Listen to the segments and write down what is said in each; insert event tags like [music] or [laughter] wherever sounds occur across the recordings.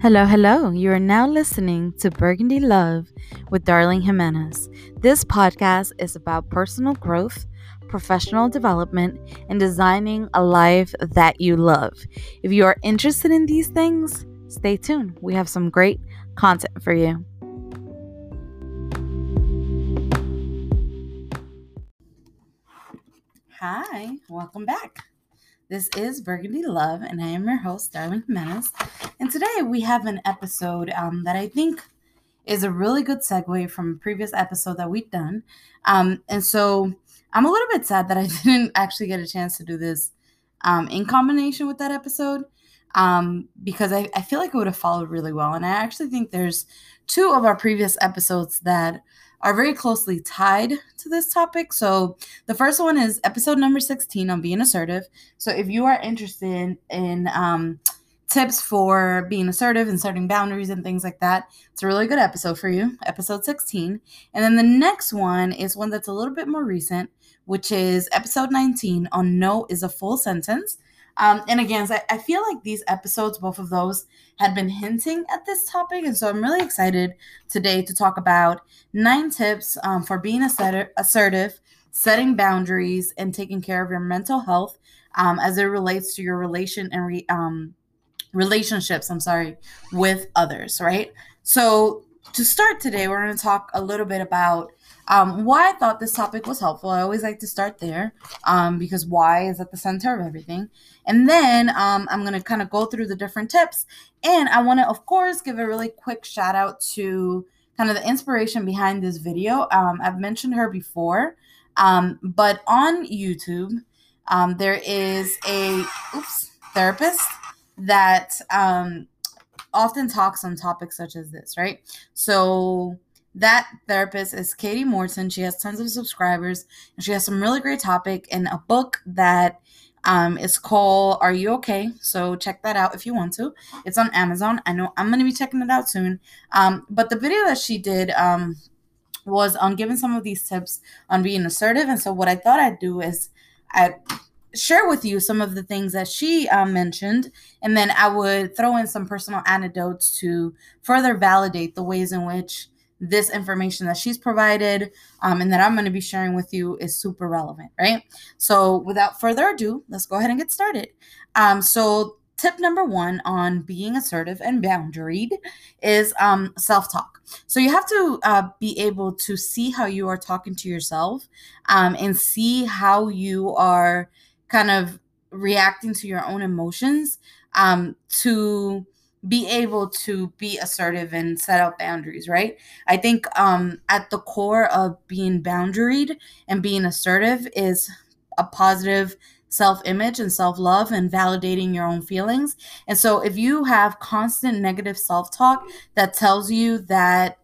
Hello, hello. You are now listening to Burgundy Love with Darling Jimenez. This podcast is about personal growth, professional development, and designing a life that you love. If you are interested in these things, stay tuned. We have some great content for you. Hi, welcome back. This is Burgundy Love, and I am your host, Darling Jimenez. And today we have an episode um, that I think is a really good segue from a previous episode that we've done. Um, and so I'm a little bit sad that I [laughs] didn't actually get a chance to do this um, in combination with that episode um, because I, I feel like it would have followed really well. And I actually think there's two of our previous episodes that are very closely tied to this topic. So, the first one is episode number 16 on being assertive. So, if you are interested in um, tips for being assertive and setting boundaries and things like that, it's a really good episode for you, episode 16. And then the next one is one that's a little bit more recent, which is episode 19 on no is a full sentence. Um, and again, I, I feel like these episodes, both of those, had been hinting at this topic. And so I'm really excited today to talk about nine tips um, for being assertive, setting boundaries, and taking care of your mental health um, as it relates to your relation and re, um, relationships. I'm sorry, with others, right? So to start today, we're going to talk a little bit about um, why I thought this topic was helpful. I always like to start there um, because why is at the center of everything. And then um, I'm going to kind of go through the different tips. And I want to, of course, give a really quick shout out to kind of the inspiration behind this video. Um, I've mentioned her before, um, but on YouTube, um, there is a oops, therapist that often talks on topics such as this, right? So that therapist is Katie Morton. She has tons of subscribers and she has some really great topic and a book that um, is called Are You Okay? So check that out if you want to. It's on Amazon. I know I'm going to be checking it out soon. Um, but the video that she did um, was on giving some of these tips on being assertive. And so what I thought I'd do is I'd share with you some of the things that she uh, mentioned, and then I would throw in some personal anecdotes to further validate the ways in which this information that she's provided um, and that I'm going to be sharing with you is super relevant, right? So, without further ado, let's go ahead and get started. Um, so, tip number one on being assertive and boundaried is um, self talk. So, you have to uh, be able to see how you are talking to yourself um, and see how you are kind of reacting to your own emotions um, to be able to be assertive and set out boundaries, right? I think um, at the core of being boundaried and being assertive is a positive self image and self love and validating your own feelings. And so if you have constant negative self talk that tells you that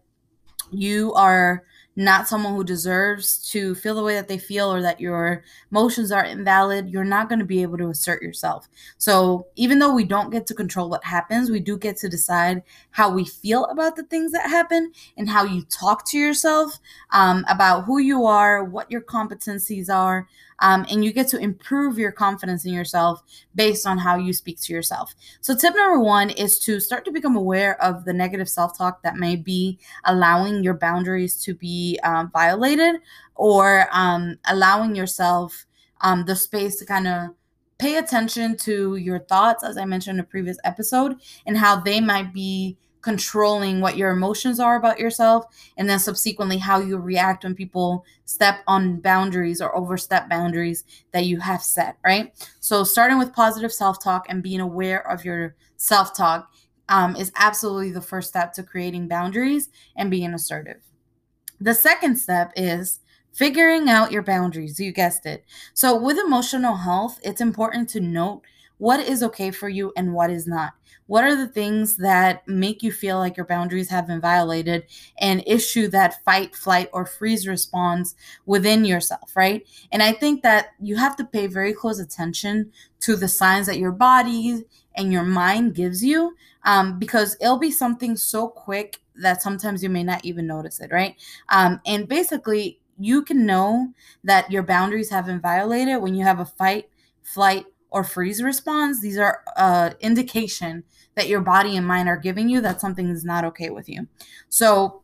you are not someone who deserves to feel the way that they feel or that your emotions are invalid, you're not going to be able to assert yourself. So, even though we don't get to control what happens, we do get to decide how we feel about the things that happen and how you talk to yourself um, about who you are, what your competencies are, um, and you get to improve your confidence in yourself based on how you speak to yourself. So, tip number one is to start to become aware of the negative self talk that may be allowing your boundaries to be um, violated or um, allowing yourself um, the space to kind of pay attention to your thoughts, as I mentioned in a previous episode, and how they might be controlling what your emotions are about yourself and then subsequently how you react when people step on boundaries or overstep boundaries that you have set right? So starting with positive self-talk and being aware of your self-talk um, is absolutely the first step to creating boundaries and being assertive. The second step is figuring out your boundaries. You guessed it. So with emotional health it's important to note what is okay for you and what is not. What are the things that make you feel like your boundaries have been violated and issue that fight, flight, or freeze response within yourself, right? And I think that you have to pay very close attention to the signs that your body and your mind gives you um, because it'll be something so quick that sometimes you may not even notice it, right? Um, and basically, you can know that your boundaries have been violated when you have a fight, flight, or freeze response, these are uh, indication that your body and mind are giving you that something is not okay with you. So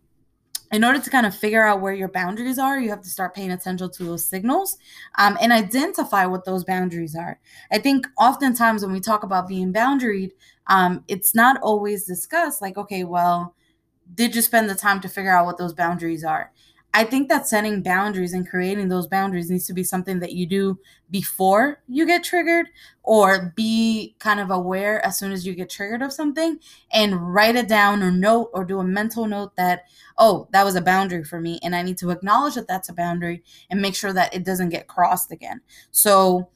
in order to kind of figure out where your boundaries are, you have to start paying attention to those signals um, and identify what those boundaries are. I think oftentimes when we talk about being boundaried, um, it's not always discussed like, okay, well, did you spend the time to figure out what those boundaries are? I think that setting boundaries and creating those boundaries needs to be something that you do before you get triggered or be kind of aware as soon as you get triggered of something and write it down or note or do a mental note that, oh, that was a boundary for me. And I need to acknowledge that that's a boundary and make sure that it doesn't get crossed again. So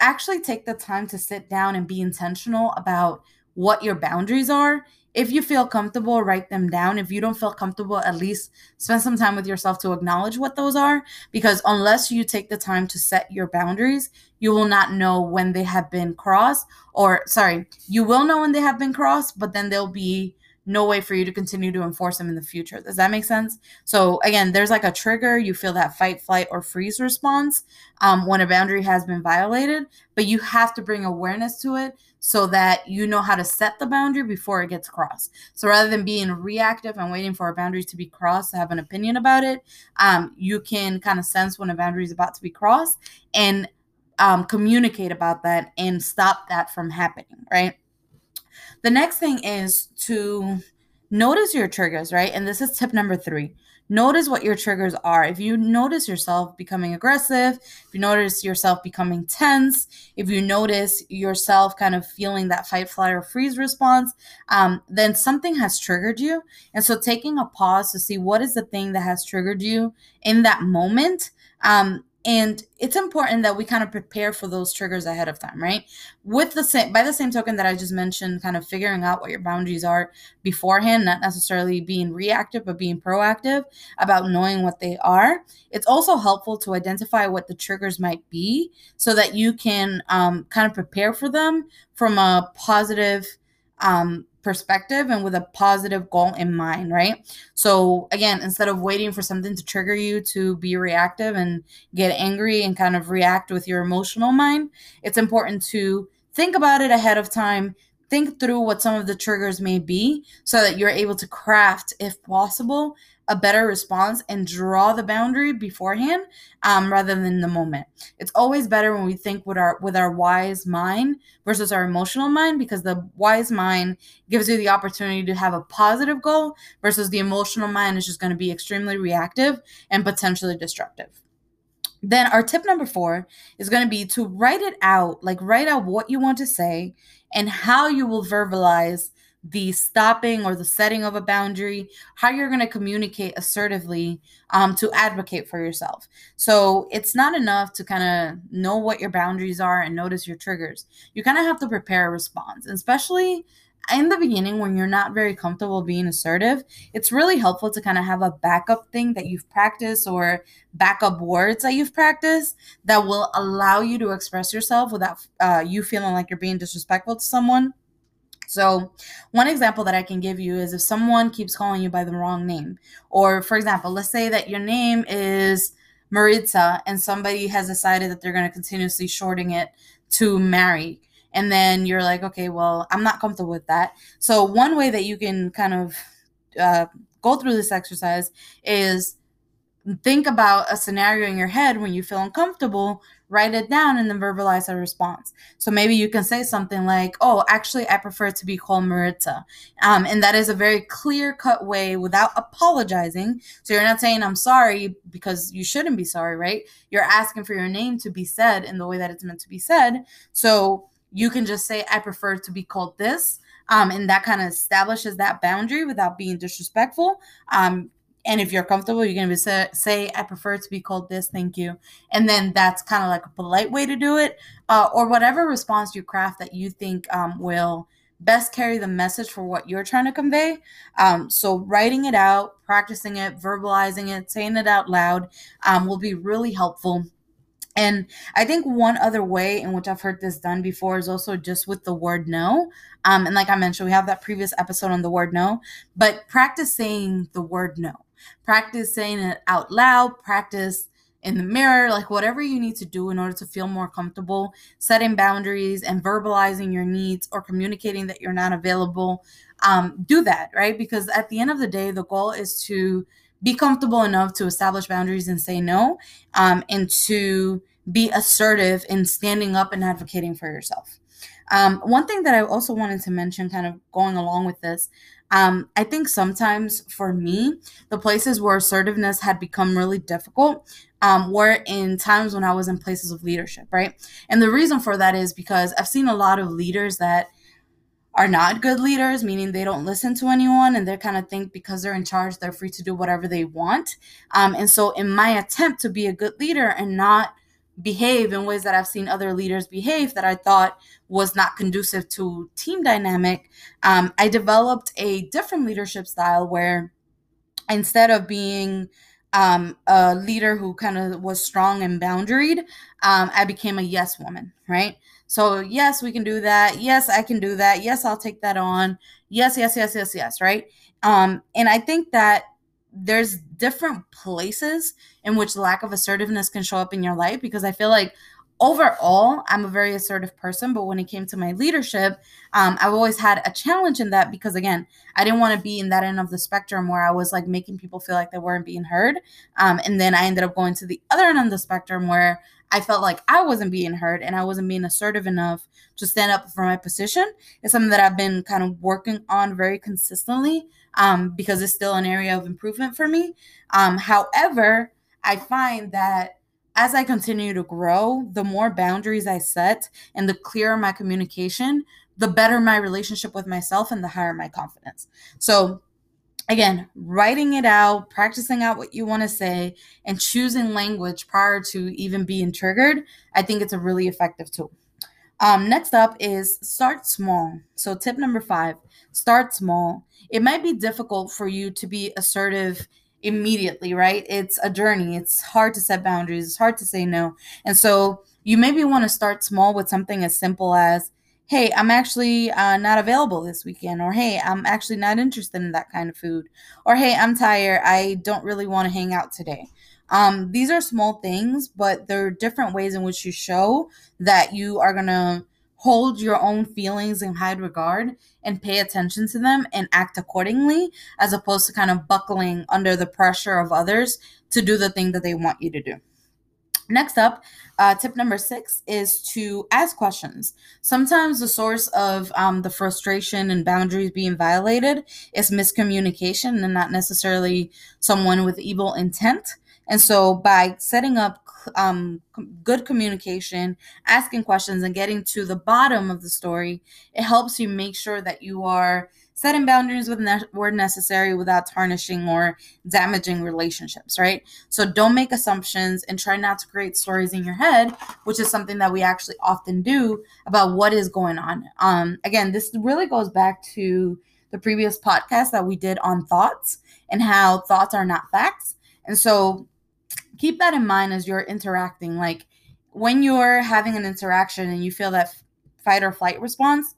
actually take the time to sit down and be intentional about what your boundaries are if you feel comfortable, write them down. If you don't feel comfortable, at least spend some time with yourself to acknowledge what those are. Because unless you take the time to set your boundaries, you will not know when they have been crossed. Or, sorry, you will know when they have been crossed, but then they'll be no way for you to continue to enforce them in the future. Does that make sense? So again, there's like a trigger. You feel that fight, flight, or freeze response um, when a boundary has been violated, but you have to bring awareness to it so that you know how to set the boundary before it gets crossed. So rather than being reactive and waiting for a boundary to be crossed to have an opinion about it, um, you can kind of sense when a boundary is about to be crossed and um, communicate about that and stop that from happening, right? The next thing is to notice your triggers, right? And this is tip number three. Notice what your triggers are. If you notice yourself becoming aggressive, if you notice yourself becoming tense, if you notice yourself kind of feeling that fight, flight, or freeze response, um, then something has triggered you. And so taking a pause to see what is the thing that has triggered you in that moment um, and it's important that we kind of prepare for those triggers ahead of time right? With the same by the same token that i just mentioned kind of figuring out what your boundaries are beforehand not necessarily being reactive but being proactive about knowing what they are it's also helpful to identify what the triggers might be so that you can um, kind of prepare for them from a positive um, perspective and with a positive goal in mind, right? So, again, instead of waiting for something to trigger you to be reactive and get angry and kind of react with your emotional mind, it's important to think about it ahead of time, think through what some of the triggers may be so that you're able to craft, if possible, a better response and draw the boundary beforehand um, rather than the moment. It's always better when we think with our with our wise mind versus our emotional mind because the wise mind gives you the opportunity to have a positive goal versus the emotional mind is just going to be extremely reactive and potentially destructive. Then our tip number 4 is going to be to write it out, like write out what you want to say and how you will verbalize the stopping or the setting of a boundary, how you're going to communicate assertively um, to advocate for yourself. So it's not enough to kind of know what your boundaries are and notice your triggers. You kind of have to prepare a response, especially in the beginning when you're not very comfortable being assertive. It's really helpful to kind of have a backup thing that you've practiced or backup words that you've practiced that will allow you to express yourself without uh, you feeling like you're being disrespectful to someone so, one example that I can give you is if someone keeps calling you by the wrong name, or for example, let's say that your name is Maritza and somebody has decided that they're going to continuously shorting it to Mary. And then you're like, okay, well, I'm not comfortable with that. So, one way that you can kind of uh, go through this exercise is think about a scenario in your head when you feel uncomfortable write it down and then verbalize a response. So maybe you can say something like oh actually i prefer to be called maritza. Um, and that is a very clear cut way without apologizing. So you're not saying i'm sorry because you shouldn't be sorry right? You're asking for your name to be said in the way that it's meant to be said. So you can just say i prefer to be called this um, and that kind of establishes that boundary without being disrespectful um, and if you're comfortable you're going to say, say i prefer to be called this thank you and then that's kind of like a polite way to do it uh, or whatever response you craft that you think um, will best carry the message for what you're trying to convey um, so writing it out practicing it verbalizing it saying it out loud um, will be really helpful and I think one other way in which I've heard this done before is also just with the word no. Um, and like I mentioned, we have that previous episode on the word no, but practice saying the word no. Practice saying it out loud. Practice in the mirror, like whatever you need to do in order to feel more comfortable, setting boundaries and verbalizing your needs or communicating that you're not available. Um, do that, right? Because at the end of the day, the goal is to be comfortable enough to establish boundaries and say no, um, and to be assertive in standing up and advocating for yourself. Um, one thing that I also wanted to mention, kind of going along with this, um, I think sometimes for me, the places where assertiveness had become really difficult um, were in times when I was in places of leadership, right? And the reason for that is because I've seen a lot of leaders that are not good leaders, meaning they don't listen to anyone and they kind of think because they're in charge, they're free to do whatever they want. Um, and so, in my attempt to be a good leader and not behave in ways that I've seen other leaders behave that I thought was not conducive to team dynamic, um, I developed a different leadership style where instead of being um, a leader who kind of was strong and boundaried, um, I became a yes woman, right? So, yes, we can do that. Yes, I can do that. Yes, I'll take that on. Yes, yes, yes, yes, yes, right? Um, and I think that there's different places in which lack of assertiveness can show up in your life because I feel like overall i'm a very assertive person but when it came to my leadership um, i've always had a challenge in that because again i didn't want to be in that end of the spectrum where i was like making people feel like they weren't being heard um, and then i ended up going to the other end of the spectrum where i felt like i wasn't being heard and i wasn't being assertive enough to stand up for my position it's something that i've been kind of working on very consistently um, because it's still an area of improvement for me um, however i find that as I continue to grow, the more boundaries I set and the clearer my communication, the better my relationship with myself and the higher my confidence. So, again, writing it out, practicing out what you want to say, and choosing language prior to even being triggered, I think it's a really effective tool. Um, next up is start small. So, tip number five start small. It might be difficult for you to be assertive immediately, right? It's a journey. It's hard to set boundaries. It's hard to say no. And so you maybe want to start small with something as simple as, hey, I'm actually uh, not available this weekend, or hey, I'm actually not interested in that kind of food, or hey, I'm tired. I don't really want to hang out today. Um, these are small things, but there are different ways in which you show that you are going to hold your own feelings in high regard and pay attention to them and act accordingly, as opposed to kind of buckling under the pressure of others to do the thing that they want you to do. Next up, uh, tip number six is to ask questions. Sometimes the source of um, the frustration and boundaries being violated is miscommunication and not necessarily someone with evil intent. And so, by setting up um, good communication, asking questions, and getting to the bottom of the story, it helps you make sure that you are setting boundaries with ne- where necessary without tarnishing or damaging relationships, right? So don't make assumptions and try not to create stories in your head, which is something that we actually often do about what is going on. Um, again, this really goes back to the previous podcast that we did on thoughts and how thoughts are not facts. And so keep that in mind as you're interacting. Like when you're having an interaction and you feel that fight or flight response,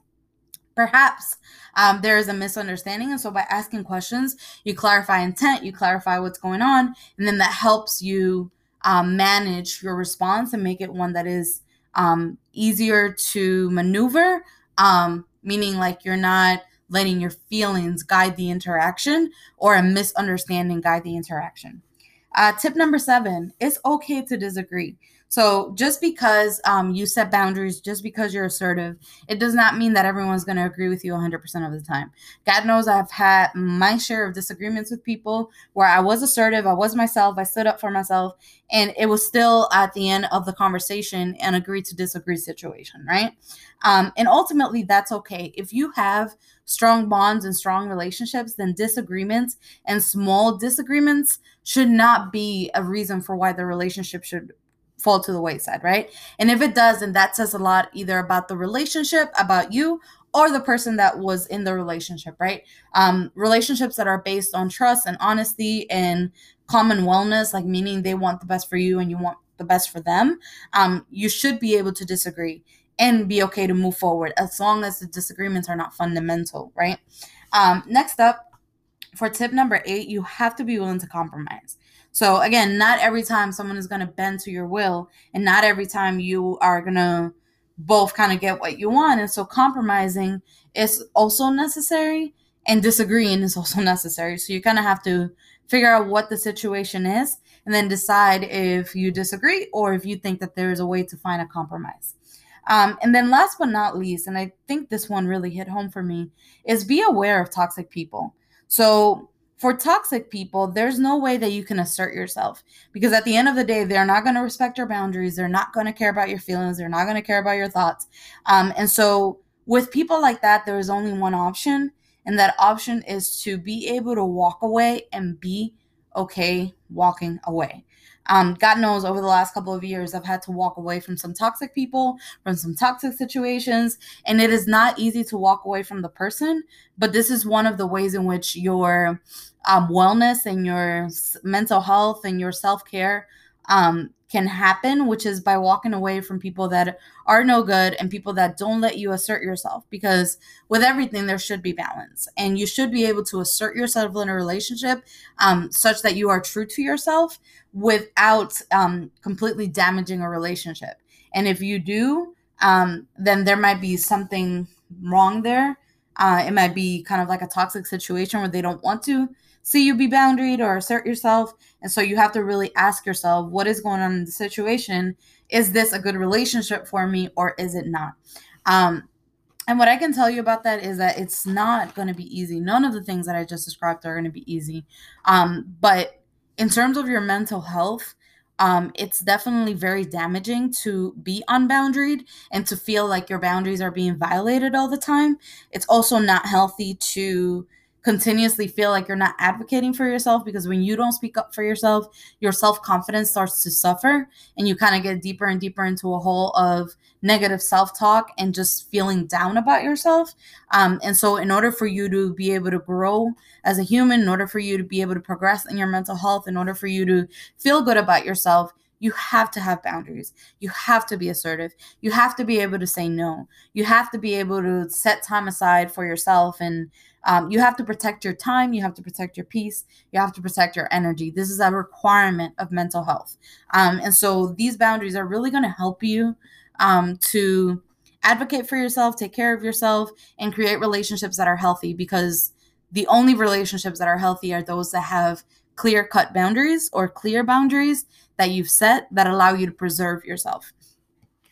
perhaps um, there is a misunderstanding. And so by asking questions, you clarify intent, you clarify what's going on, and then that helps you um, manage your response and make it one that is um, easier to maneuver, um, meaning like you're not letting your feelings guide the interaction or a misunderstanding guide the interaction. Uh, tip number seven it's okay to disagree. So just because um, you set boundaries, just because you're assertive, it does not mean that everyone's going to agree with you 100% of the time. God knows I've had my share of disagreements with people where I was assertive, I was myself, I stood up for myself, and it was still at the end of the conversation an agree to disagree situation, right? Um, and ultimately, that's okay. If you have strong bonds and strong relationships, then disagreements and small disagreements should not be a reason for why the relationship should fall to the wayside, right? And if it does, then that says a lot either about the relationship, about you, or the person that was in the relationship, right? Um, relationships that are based on trust and honesty and common wellness, like meaning they want the best for you and you want the best for them, um, you should be able to disagree and be okay to move forward as long as the disagreements are not fundamental, right? Um, next up, for tip number eight, you have to be willing to compromise. So again, not every time someone is going to bend to your will, and not every time you are going to both kind of get what you want. And so compromising is also necessary, and disagreeing is also [laughs] necessary. So you kind of have to figure out what the situation is and then decide if you disagree or if you think that there is a way to find a compromise. Um, and then last but not least, and I think this one really hit home for me, is be aware of toxic people. So for toxic people, there's no way that you can assert yourself because at the end of the day, they're not going to respect your boundaries. They're not going to care about your feelings. They're not going to care about your thoughts. Um, and so with people like that, there is only one option, and that option is to be able to walk away and be okay walking away. Um, God knows over the last couple of years, I've had to walk away from some toxic people, from some toxic situations, and it is not easy to walk away from the person. But this is one of the ways in which your um, wellness and your mental health and your self care um, can happen, which is by walking away from people that are no good and people that don't let you assert yourself. Because with everything, there should be balance, and you should be able to assert yourself in a relationship um, such that you are true to yourself without um, completely damaging a relationship. And if you do, um, then there might be something wrong there. Uh, it might be kind of like a toxic situation where they don't want to see you be boundaried or assert yourself. And so you have to really ask yourself, what is going on in the situation? Is this a good relationship for me or is it not? Um, and what I can tell you about that is that it's not going to be easy. None of the things that I just described are going to be easy. Um, but in terms of your mental health, um, it's definitely very damaging to be unboundaried and to feel like your boundaries are being violated all the time. It's also not healthy to continuously feel like you're not advocating for yourself because when you don't speak up for yourself, your self confidence starts to suffer and you kind of get deeper and deeper into a hole of negative self talk and just feeling down about yourself. Um, and so, in order for you to be able to grow as a human, in order for you to be able to progress in your mental health, in order for you to feel good about yourself, you have to have boundaries. You have to be assertive. You have to be able to say no. You have to be able to set time aside for yourself and um, you have to protect your time, you have to protect your peace, you have to protect your energy. This is a requirement of mental health. Um, and so these boundaries are really going to help you um, to advocate for yourself, take care of yourself, and create relationships that are healthy because the only relationships that are healthy are those that have clear cut boundaries or clear boundaries that you've set that allow you to preserve yourself.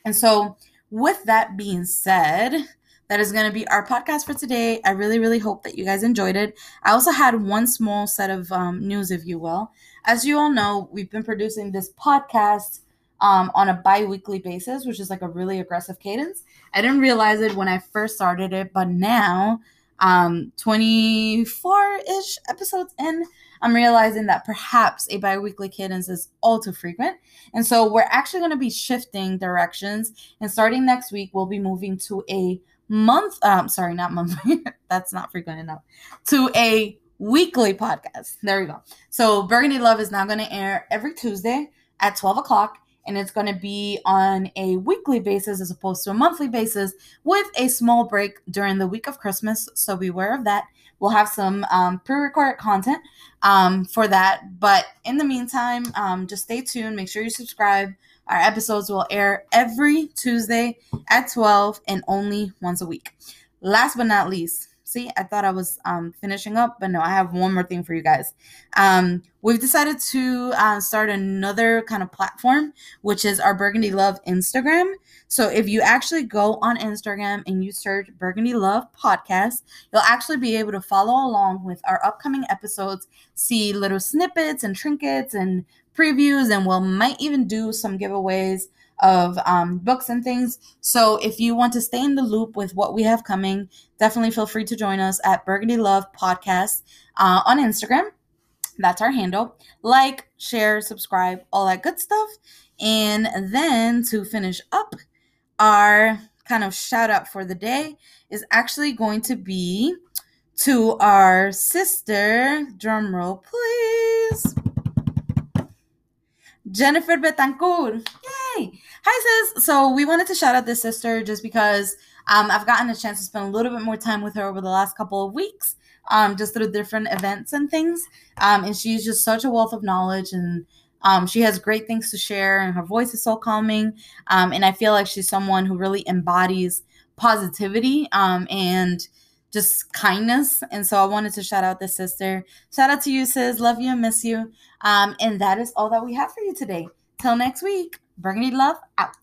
And so, with that being said, that is going to be our podcast for today. I really, really hope that you guys enjoyed it. I also had one small set of um, news, if you will. As you all know, we've been producing this podcast um, on a bi weekly basis, which is like a really aggressive cadence. I didn't realize it when I first started it, but now, um, 24 ish episodes in, I'm realizing that perhaps a bi weekly cadence is all too frequent. And so we're actually going to be shifting directions. And starting next week, we'll be moving to a month um sorry not monthly [laughs] that's not frequent enough to a weekly podcast there we go so burgundy love is now going to air every tuesday at 12 o'clock and it's going to be on a weekly basis as opposed to a monthly basis with a small break during the week of christmas. So beware of that. We'll have some um, pre-recorded content um, for that. But in the meantime um, just stay tuned. Make sure you subscribe. Our episodes will air every Tuesday at 12 and only once a week. Last but not least, see, I thought I was um, finishing up, but no, I have one more thing for you guys. Um, we've decided to uh, start another kind of platform, which is our Burgundy Love Instagram. So if you actually go on Instagram and you search Burgundy Love Podcast, you'll actually be able to follow along with our upcoming episodes, see little snippets and trinkets and previews and we'll might even do some giveaways of um, books and things. So if you want to stay in the loop with what we have coming, definitely feel free to join us at Burgundy Love Podcast uh, on Instagram. That's our handle. Like, share, subscribe, all that good stuff. And then to finish up, our kind of shout out for the day is actually going to be to our sister. Drum roll, please. Jennifer Betancourt. Yay! Hi, sis. So we wanted to shout out this sister just because um, I've gotten a chance to spend a little bit more time with her over the last couple of weeks. um, just through different events and things. Um, and she's just such a wealth of knowledge and um, she has great things to share, and her voice is so calming. Um, and I feel like she's someone who really embodies positivity um, and just kindness. And so I wanted to shout out this sister. Shout out to you, sis. Love you and miss you. Um, and that is all that we have for you today. Till next week, Burgundy Love out.